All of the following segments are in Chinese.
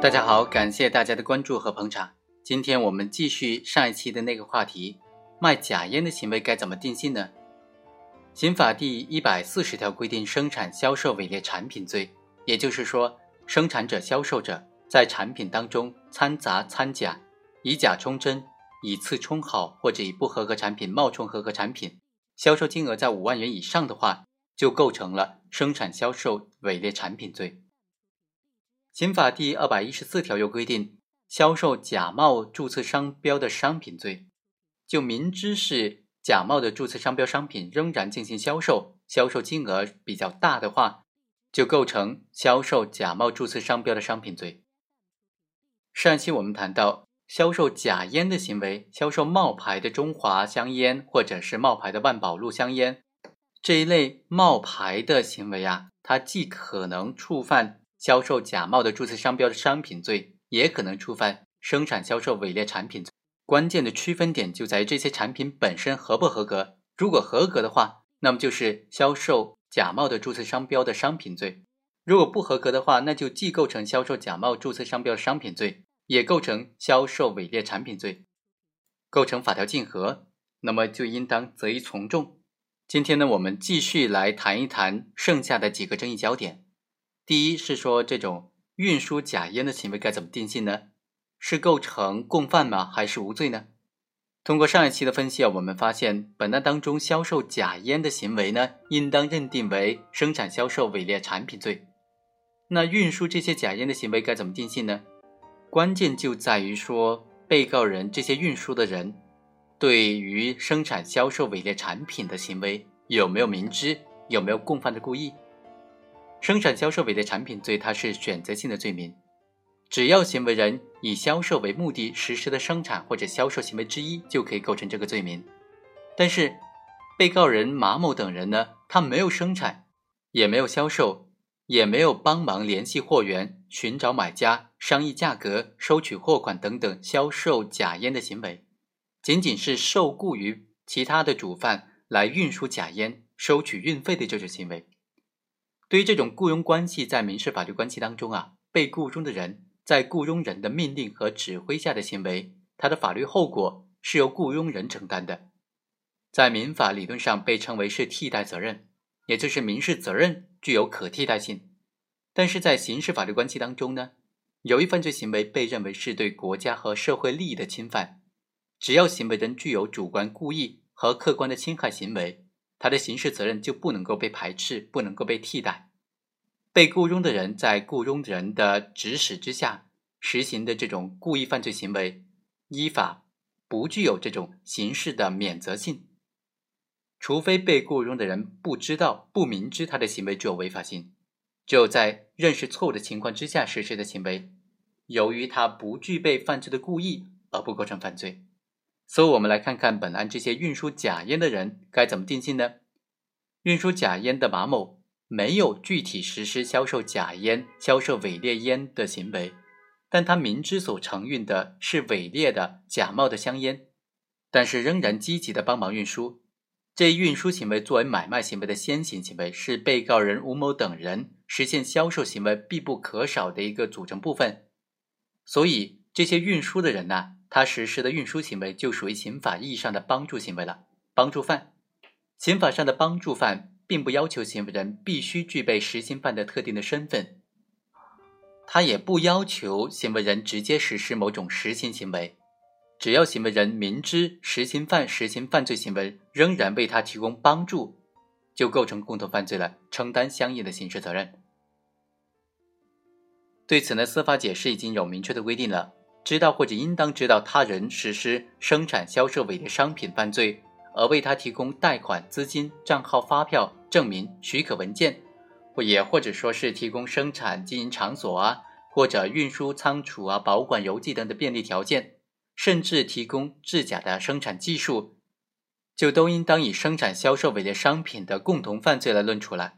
大家好，感谢大家的关注和捧场。今天我们继续上一期的那个话题，卖假烟的行为该怎么定性呢？刑法第一百四十条规定，生产、销售伪劣产品罪，也就是说，生产者、销售者在产品当中掺杂掺假，以假充真，以次充好，或者以不合格产品冒充合格产品，销售金额在五万元以上的话，就构成了生产、销售伪劣产品罪。刑法第二百一十四条又规定，销售假冒注册商标的商品罪，就明知是假冒的注册商标商品，仍然进行销售，销售金额比较大的话，就构成销售假冒注册商标的商品罪。上一期我们谈到，销售假烟的行为，销售冒牌的中华香烟，或者是冒牌的万宝路香烟这一类冒牌的行为啊，它既可能触犯。销售假冒的注册商标的商品罪，也可能触犯生产销售伪劣产品罪。关键的区分点就在于这些产品本身合不合格。如果合格的话，那么就是销售假冒的注册商标的商品罪；如果不合格的话，那就既构成销售假冒注册商标的商品罪，也构成销售伪劣产品罪，构成法条竞合，那么就应当择一从重。今天呢，我们继续来谈一谈剩下的几个争议焦点。第一是说，这种运输假烟的行为该怎么定性呢？是构成共犯吗？还是无罪呢？通过上一期的分析啊，我们发现本案当中销售假烟的行为呢，应当认定为生产销售伪劣产品罪。那运输这些假烟的行为该怎么定性呢？关键就在于说，被告人这些运输的人对于生产销售伪劣产品的行为有没有明知，有没有共犯的故意。生产销售伪劣产品罪，它是选择性的罪名，只要行为人以销售为目的实施的生产或者销售行为之一，就可以构成这个罪名。但是，被告人马某等人呢，他没有生产，也没有销售，也没有帮忙联系货源、寻找买家、商议价格、收取货款等等销售假烟的行为，仅仅是受雇于其他的主犯来运输假烟、收取运费的这种行为。对于这种雇佣关系，在民事法律关系当中啊，被雇佣的人在雇佣人的命令和指挥下的行为，他的法律后果是由雇佣人承担的，在民法理论上被称为是替代责任，也就是民事责任具有可替代性。但是在刑事法律关系当中呢，由于犯罪行为被认为是对国家和社会利益的侵犯，只要行为人具有主观故意和客观的侵害行为。他的刑事责任就不能够被排斥，不能够被替代。被雇佣的人在雇佣人的指使之下实行的这种故意犯罪行为，依法不具有这种刑事的免责性，除非被雇佣的人不知道、不明知他的行为具有违法性，只有在认识错误的情况之下实施的行为，由于他不具备犯罪的故意而不构成犯罪。所以，我们来看看本案这些运输假烟的人该怎么定性呢？运输假烟的马某没有具体实施销售假烟、销售伪劣烟的行为，但他明知所承运的是伪劣的、假冒的香烟，但是仍然积极的帮忙运输。这一运输行为作为买卖行为的先行行为，是被告人吴某等人实现销售行为必不可少的一个组成部分。所以，这些运输的人呢？他实施的运输行为就属于刑法意义上的帮助行为了，帮助犯。刑法上的帮助犯并不要求行为人必须具备实行犯的特定的身份，他也不要求行为人直接实施某种实行行为，只要行为人明知实行犯实行犯罪行为，仍然为他提供帮助，就构成共同犯罪了，承担相应的刑事责任。对此呢，司法解释已经有明确的规定了。知道或者应当知道他人实施生产、销售伪劣商品犯罪，而为他提供贷款、资金、账号、发票、证明、许可文件，或也或者说是提供生产经营场所啊，或者运输仓储啊、保管邮寄等的便利条件，甚至提供制假的生产技术，就都应当以生产、销售伪劣商品的共同犯罪来论处了。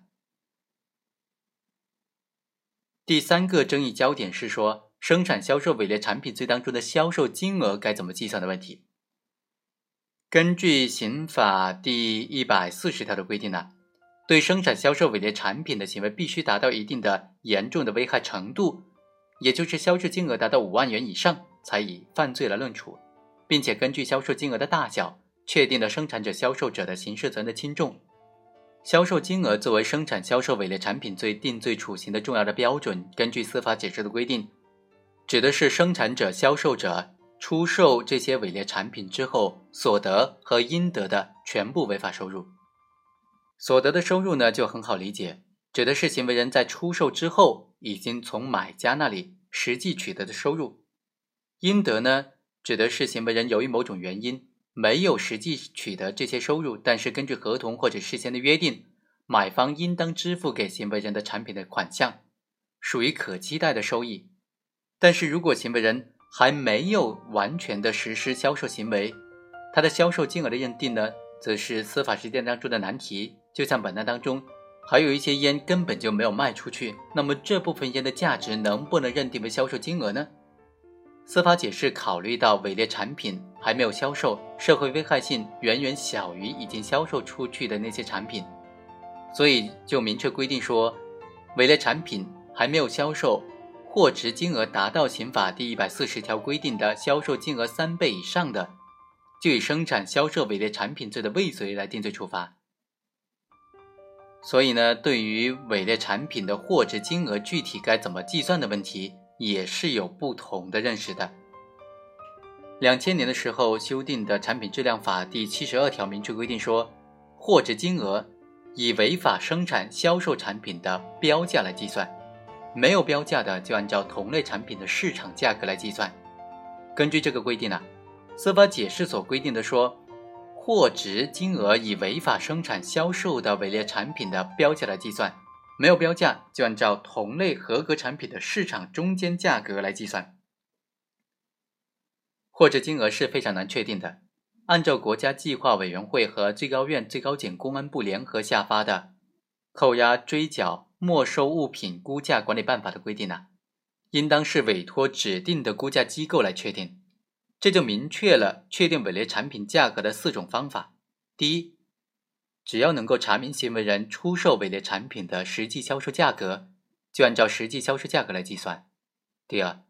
第三个争议焦点是说。生产销售伪劣产品罪当中的销售金额该怎么计算的问题。根据刑法第一百四十条的规定呢，对生产销售伪劣产品的行为必须达到一定的严重的危害程度，也就是销售金额达到五万元以上，才以犯罪来论处，并且根据销售金额的大小，确定了生产者、销售者的刑事责任的轻重。销售金额作为生产销售伪劣产品罪定罪处刑的重要的标准，根据司法解释的规定，指的是生产者、销售者。出售这些伪劣产品之后所得和应得的全部违法收入，所得的收入呢就很好理解，指的是行为人在出售之后已经从买家那里实际取得的收入；应得呢，指的是行为人由于某种原因没有实际取得这些收入，但是根据合同或者事先的约定，买方应当支付给行为人的产品的款项，属于可期待的收益。但是如果行为人，还没有完全的实施销售行为，它的销售金额的认定呢，则是司法实践当中的难题。就像本案当中，还有一些烟根本就没有卖出去，那么这部分烟的价值能不能认定为销售金额呢？司法解释考虑到伪劣产品还没有销售，社会危害性远远小于已经销售出去的那些产品，所以就明确规定说，伪劣产品还没有销售。货值金额达到刑法第一百四十条规定的销售金额三倍以上的，就以生产销售伪劣产品罪的未遂来定罪处罚。所以呢，对于伪劣产品的货值金额具体该怎么计算的问题，也是有不同的认识的。两千年的时候修订的产品质量法第七十二条明确规定说，货值金额以违法生产销售产品的标价来计算。没有标价的，就按照同类产品的市场价格来计算。根据这个规定呢，司法解释所规定的说，货值金额以违法生产销售的伪劣产品的标价来计算，没有标价就按照同类合格产品的市场中间价格来计算。或者金额是非常难确定的。按照国家计划委员会和最高院、最高检、公安部联合下发的扣押追缴。没收物品估价管理办法的规定呢，应当是委托指定的估价机构来确定，这就明确了确定伪劣产品价格的四种方法。第一，只要能够查明行为人出售伪劣产品的实际销售价格，就按照实际销售价格来计算。第二，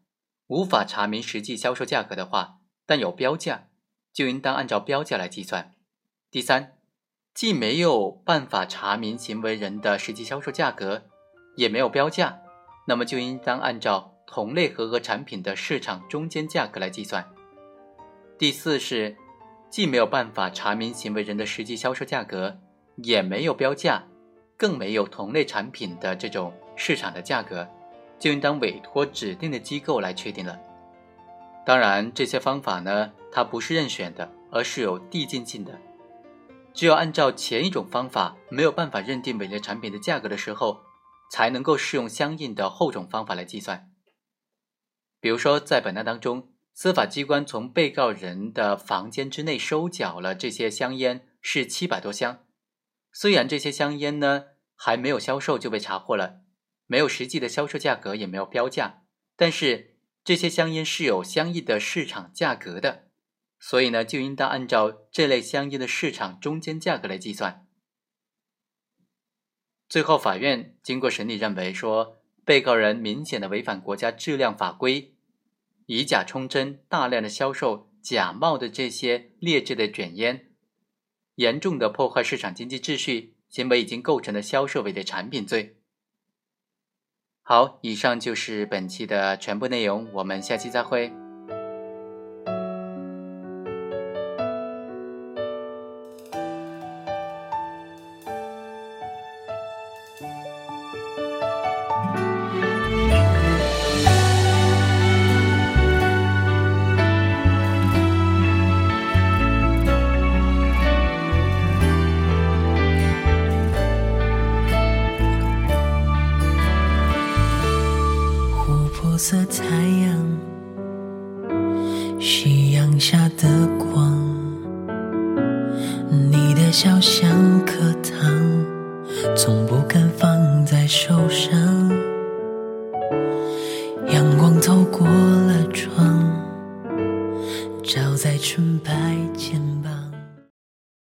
无法查明实际销售价格的话，但有标价，就应当按照标价来计算。第三。既没有办法查明行为人的实际销售价格，也没有标价，那么就应当按照同类合格产品的市场中间价格来计算。第四是，既没有办法查明行为人的实际销售价格，也没有标价，更没有同类产品的这种市场的价格，就应当委托指定的机构来确定了。当然，这些方法呢，它不是任选的，而是有递进性的。只有按照前一种方法没有办法认定伪劣产品的价格的时候，才能够适用相应的后种方法来计算。比如说，在本案当中，司法机关从被告人的房间之内收缴了这些香烟是七百多箱，虽然这些香烟呢还没有销售就被查获了，没有实际的销售价格，也没有标价，但是这些香烟是有相应的市场价格的。所以呢，就应当按照这类香烟的市场中间价格来计算。最后，法院经过审理认为，说被告人明显的违反国家质量法规，以假充真，大量的销售假冒的这些劣质的卷烟，严重的破坏市场经济秩序，行为已经构成了销售伪劣产品罪。好，以上就是本期的全部内容，我们下期再会。下的光，你的笑像颗糖，从不肯放在手上。